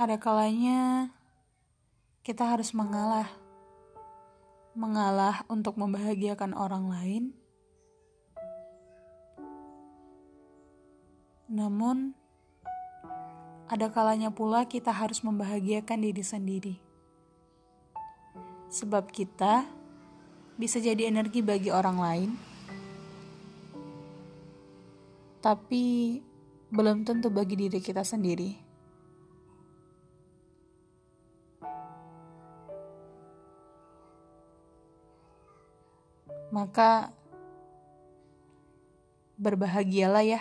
ada kalanya kita harus mengalah. Mengalah untuk membahagiakan orang lain. Namun, ada kalanya pula kita harus membahagiakan diri sendiri. Sebab kita bisa jadi energi bagi orang lain, tapi belum tentu bagi diri kita sendiri. Maka berbahagialah ya.